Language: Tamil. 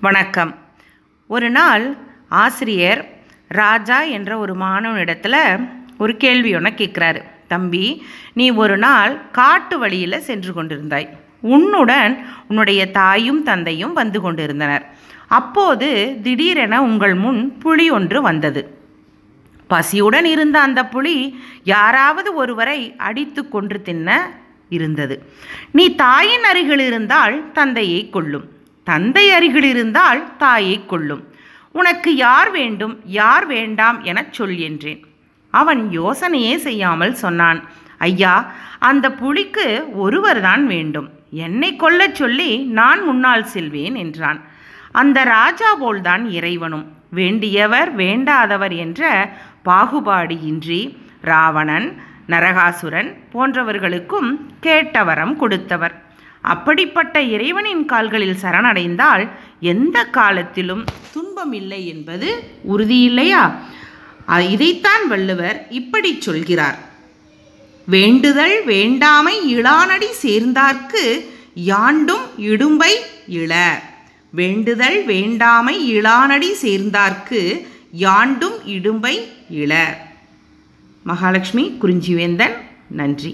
வணக்கம். ஒரு நாள் ஆசிரியர் ராஜா என்ற ஒரு மாணவனிடத்தில் ஒரு கேள்வி ஒன்று கேட்குறாரு தம்பி நீ ஒரு நாள் காட்டு வழியில் சென்று கொண்டிருந்தாய். உன்னுடன் உன்னுடைய தாயும் தந்தையும் வந்து கொண்டிருந்தனர். அப்போது திடீரென உங்கள் முன் புலி ஒன்று வந்தது. பசியுடன் இருந்த அந்த புலி யாராவது ஒருவரை அடித்து கொன்று தின்ன இருந்தது. நீ தாயின் அருகில் இருந்தால் தந்தையை கொல்லும். தந்தை அருகில் இருந்தால் தாயை கொல்லும். உனக்கு யார் வேண்டும் யார் வேண்டாம் எனச் சொல் என்றேன். அவன் யோசனையே செய்யாமல் சொன்னான். ஐயா அந்த புலிக்கு ஒருவர்தான் வேண்டும். என்னை கொல்லச் சொல்லி நான் முன்னால் செல்வேன் என்றான். அந்த ராஜா போல்தான் இறைவனும். வேண்டியவர் வேண்டாதவர் என்ற பாகுபாடு இன்றி ராவணன் நரகாசுரன் போன்றவர்களுக்கும் கேட்டவரம் கொடுத்தவர். அப்படிப்பட்ட இறைவனின் கால்களில் சரணடைந்தால் எந்த காலத்திலும் துன்பம் இல்லை என்பது உறுதியில்லையா? இதைத்தான் வள்ளுவர் இப்படி சொல்கிறார். வேண்டுதல் வேண்டாமை இளானடி சேர்ந்தார்க்கு யாண்டும் இடும்பை இள வேண்டுதல் வேண்டாமை இளானடி சேர்ந்தார்க்கு யாண்டும் இடும்பை இள மகாலட்சுமி குறிஞ்சிவேந்தன் நன்றி.